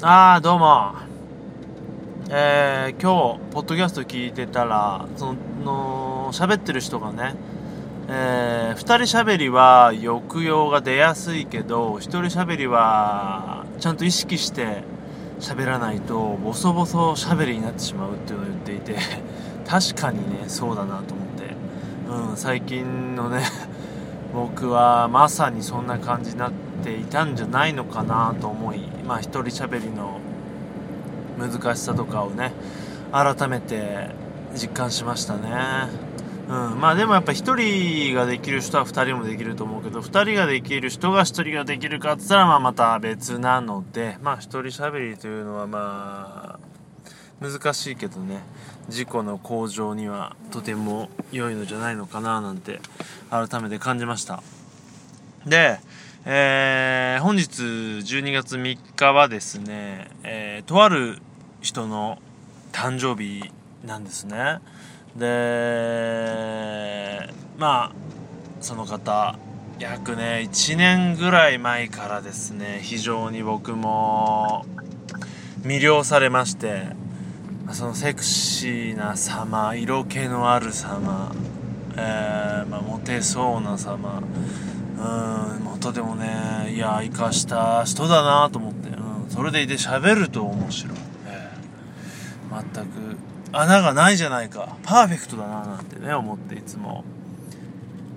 ああどうも。えー、今日ポッドキャスト聞いてたらその喋ってる人がねえー、2人喋りは抑揚が出やすいけど1人喋りはちゃんと意識して喋らないとボソボソ喋りになってしまうっていうのを言っていて 確かにねそうだなと思って、うん、最近のね僕はまさにそんな感じになってていたんじゃないのかなと思いまあ一人喋りの難しさとかをね改めて実感しましたね。うんまあでもやっぱ1人ができる人は2人もできると思うけど2人ができる人が1人ができるかって言ったらまあまた別なのでまあ1人喋りというのはまあ難しいけどね事故の向上にはとても良いのじゃないのかななんて改めて感じました。で、えー、本日12月3日はですね、えー、とある人の誕生日なんですね。でまあその方約ね1年ぐらい前からですね非常に僕も魅了されましてそのセクシーな様色気のある様、えー、まあ、モテそうな様うんもうとてもねいや生かした人だなと思って、うん、それでいて喋ると面白い、えー、全く穴がないじゃないか。パーフェクトだななんてね思っていつも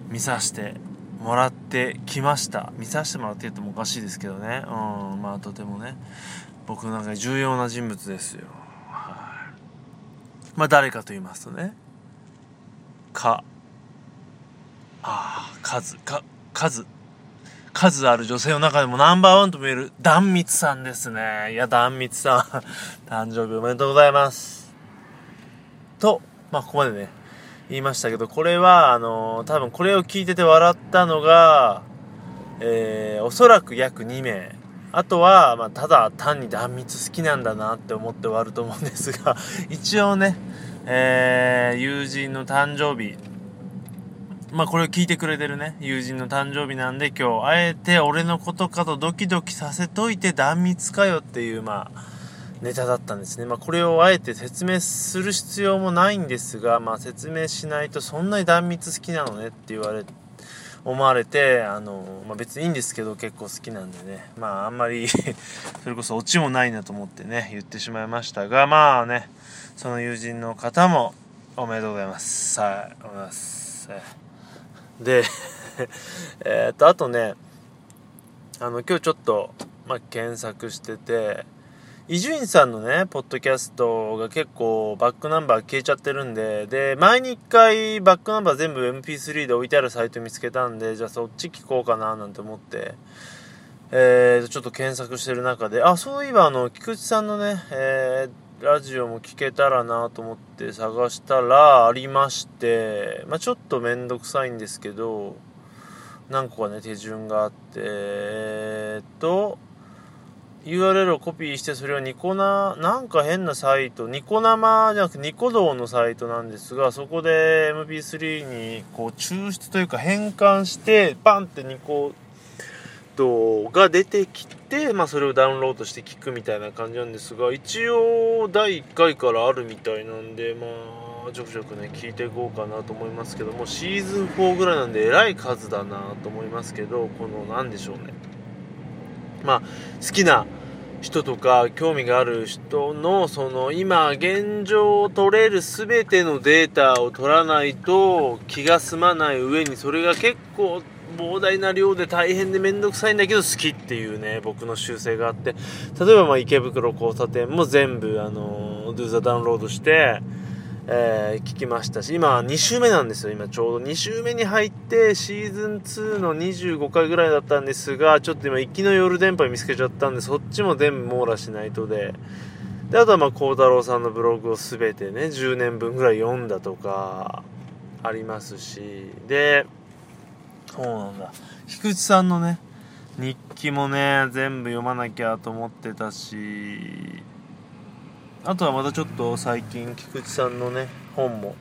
見さしてもらってきました。見させてもらって言ってもおかしいですけどね。うんまあとてもね僕の中で重要な人物ですよ。まあ誰かと言いますとね。か。ああ数か数。数ある女性の中でもナンバーワンと見える壇蜜さんですね。いや壇蜜さん。誕生日おめでとうございます。とまあここまでね言いましたけどこれはあのー、多分これを聞いてて笑ったのがえー、おそらく約2名。あとは、まあ、ただ単に断蜜好きなんだなって思って終わると思うんですが、一応ね、えー、友人の誕生日、まあこれを聞いてくれてるね、友人の誕生日なんで今日、あえて俺のことかとドキドキさせといて断蜜かよっていう、まあ、ネタだったんですね。まあこれをあえて説明する必要もないんですが、まあ説明しないとそんなに断蜜好きなのねって言われ、思われてあの、まあ、別にいいんですけど結構好きなんでね。まああんまり それこそオチもないなと思ってね言ってしまいましたがまあねその友人の方もおめでとうございます。はいおめでとうございます。で えっとあとねあの今日ちょっと、まあ、検索してて伊集院さんのね、ポッドキャストが結構バックナンバー消えちゃってるんで、で、前に一回バックナンバー全部 MP3 で置いてあるサイト見つけたんで、じゃあそっち聞こうかななんて思って、えー、ちょっと検索してる中で、あ、そういえばあの、菊池さんのね、えー、ラジオも聞けたらなと思って探したらありまして、まあ、ちょっとめんどくさいんですけど、何個かね、手順があって、えー、っと、URL をコピーしてそれをニコな、なんか変なサイト、ニコ生じゃなくてニコ動のサイトなんですが、そこで MP3 にこう抽出というか変換して、バンってニコが出てきて、まあそれをダウンロードして聞くみたいな感じなんですが、一応第1回からあるみたいなんで、まあ、ちょくちょくね、聞いていこうかなと思いますけども、シーズン4ぐらいなんでえらい数だなと思いますけど、この、なんでしょうね。まあ、好きな人とか興味がある人のその今現状を取れる全てのデータを取らないと気が済まない上にそれが結構膨大な量で大変で面倒くさいんだけど好きっていうね僕の習性があって。例えばま池袋交差点も全部あの Do the ダウンロードしてえー、聞きましたし、今2週目なんですよ、今ちょうど。2週目に入ってシーズン2の25回ぐらいだったんですが、ちょっと今行きの夜電波見つけちゃったんで、そっちも全部網羅しないとで、で、あとはまあ、孝太郎さんのブログを全てね、10年分ぐらい読んだとか、ありますし、で、そうなんだ。菊池さんのね、日記もね、全部読まなきゃと思ってたし、あとはまたちょっと最近菊池さんのね本も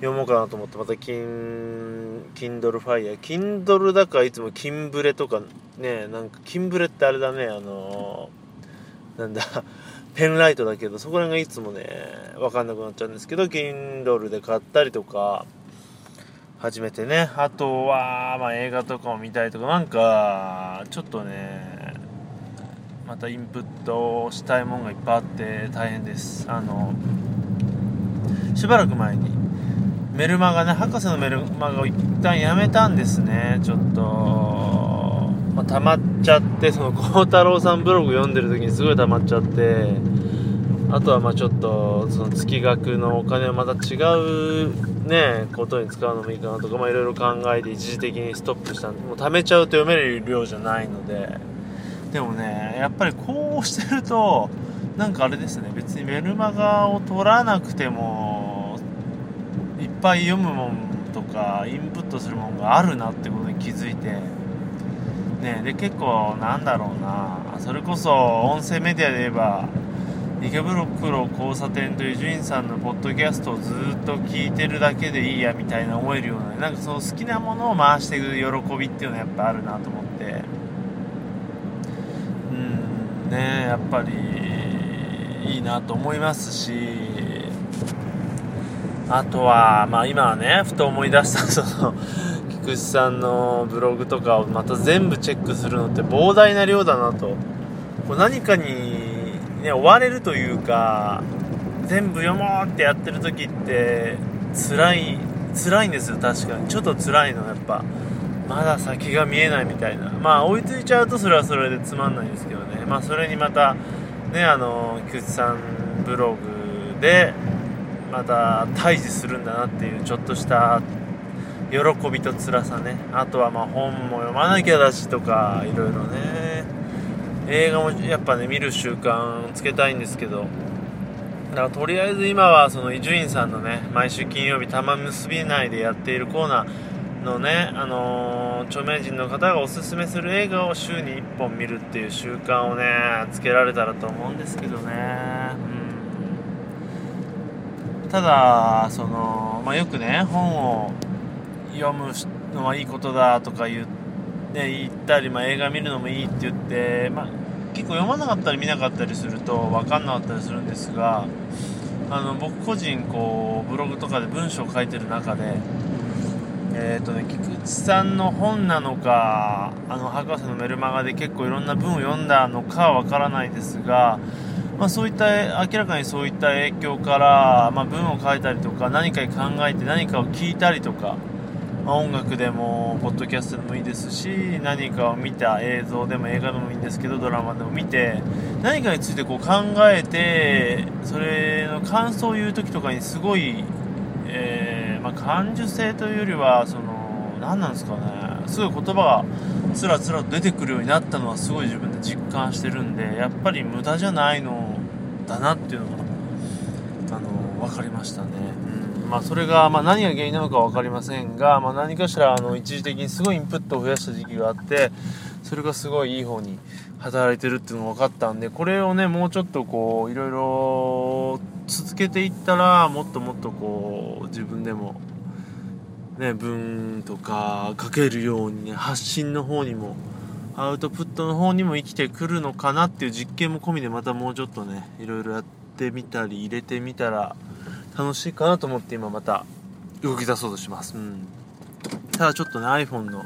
読もうかなと思ってまたキン Kindle Fire Kindle だからいつもキンブレとかねなんかキンブレってあれだねあのなんだ ペンライトだけどそこら辺がいつもね分かんなくなっちゃうんですけど Kindle で買ったりとか始めてね。あとは、まあ、映画とかも見たりとか。なんかちょっとねまたインプットをしたいもんがいっぱいあって大変です。あのしばらく前にメルマガね博士のメルマガを一旦やめたんですね。ちょっと、まあ、溜まっちゃってその孝太郎さんブログ読んでる時にすごい溜まっちゃってあとはまあちょっとその月額のお金をまた違うねことに使うのもいいかなとかまあいろいろ考えて一時的にストップしたんでもう貯めちゃうと読める量じゃないのででもねやっぱりこうしてるとなんかあれですね別にメルマガを取らなくてもいっぱい読むもんとかインプットするもんがあるなってことに気づいてねで結構なんだろうなそれこそ音声メディアで言えば池袋交差点という伊集院さんのポッドキャストをずっと聞いてるだけでいいやみたいな思えるようななんかその好きなものを回していく喜びっていうのはやっぱあるなと思って。うんねやっぱりいいなと思いますし。あとはまあ今はねふと思い出したその菊池さんのブログとかをまた全部チェックするのって膨大な量だなと。こう何かにね、追われるというか全部読もうってやってる時って辛い辛いんですよ確かに。ちょっと辛いのやっぱ。まだ先が見えないみたいな。まあ追いついちゃうとそれはそれでつまんないんですけどね。まあそれにまたねあの菊池さんブログでまた対峙するんだなっていうちょっとした喜びと辛さね。あとはま本も読まなきゃだしとかいろいろね。映画もやっぱね見る習慣つけたいんですけど。だからとりあえず今はその伊集院さんのね毎週金曜日玉結び内でやっているコーナーのね、あのー、著名人の方がおすすめする映画を週に1本見るっていう習慣をねつけられたらと思うんですけどね、うん、ただその、まあ、よくね本を読むのはいいことだとか言って、ね、行ったり、まあ、映画見るのもいいって言って、まあ、結構読まなかったり見なかったりすると分かんなかったりするんですがあの僕個人こうブログとかで文章を書いてる中でえっ、ー、とね菊池さんの本なのかあの博士のメルマガで結構いろんな文を読んだのかは分からないですが、まあ、そういった明らかにそういった影響から、まあ、文を書いたりとか何かに考えて何かを聞いたりとかまあ、音楽でもポッドキャストでもいいですし何かを見た映像でも映画でもいいんですけどドラマでも見て何かについてこう考えてそれの感想を言う時とかにすごい、えー、まあ、感受性というよりはその何なんですかねすごい言葉がつらつらと出てくるようになったのはすごい自分で実感してるんでやっぱり無駄じゃないのだなっていうのがあの分かりましたね。うんまあ、それが、まあ、何が原因なのか分かりませんが、まあ、何かしらあの一時的にすごいインプットを増やした時期があってそれがすごいいい方に働いてるっていうのが分かったんでこれをねもうちょっとこういろいろ続けていったらもっともっとこう自分でもね文とか書けるようにね発信の方にもアウトプットの方にも生きてくるのかなっていう実験も込みでまたもうちょっとねいろいろやってみたり入れてみたら楽しいかなと思って今また動き出そうとします、うん、ただちょっとね iPhone の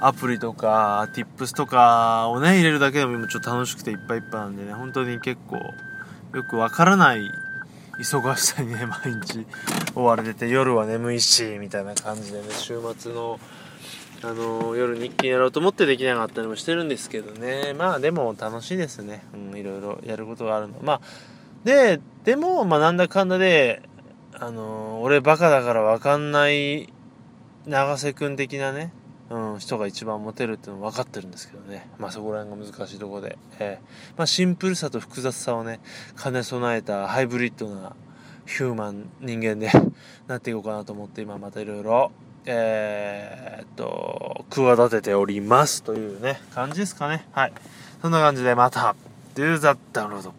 アプリとか Tips とかをね入れるだけでも今ちょっと楽しくていっぱいいっぱいなんでね本当に結構よくわからない忙しさにね 毎日追われてて夜は眠いしみたいな感じでね週末のあの夜日記やろうと思ってできなかったりもしてるんですけどね。まあでも楽しいですね、うん、いろいろやることがあるの。まあででもまあなんだかんだであのー、俺バカだから分かんない永瀬君的なね、うん、人が一番モテるっていうの分かってるんですけどね。まあそこら辺が難しいとこで。えー、まあシンプルさと複雑さをね、兼ね備えたハイブリッドなヒューマン人間で なっていこうかなと思って今またいろいろ、えー、っと、企てておりますというね、感じですかね。はい。そんな感じでまた、Do that download.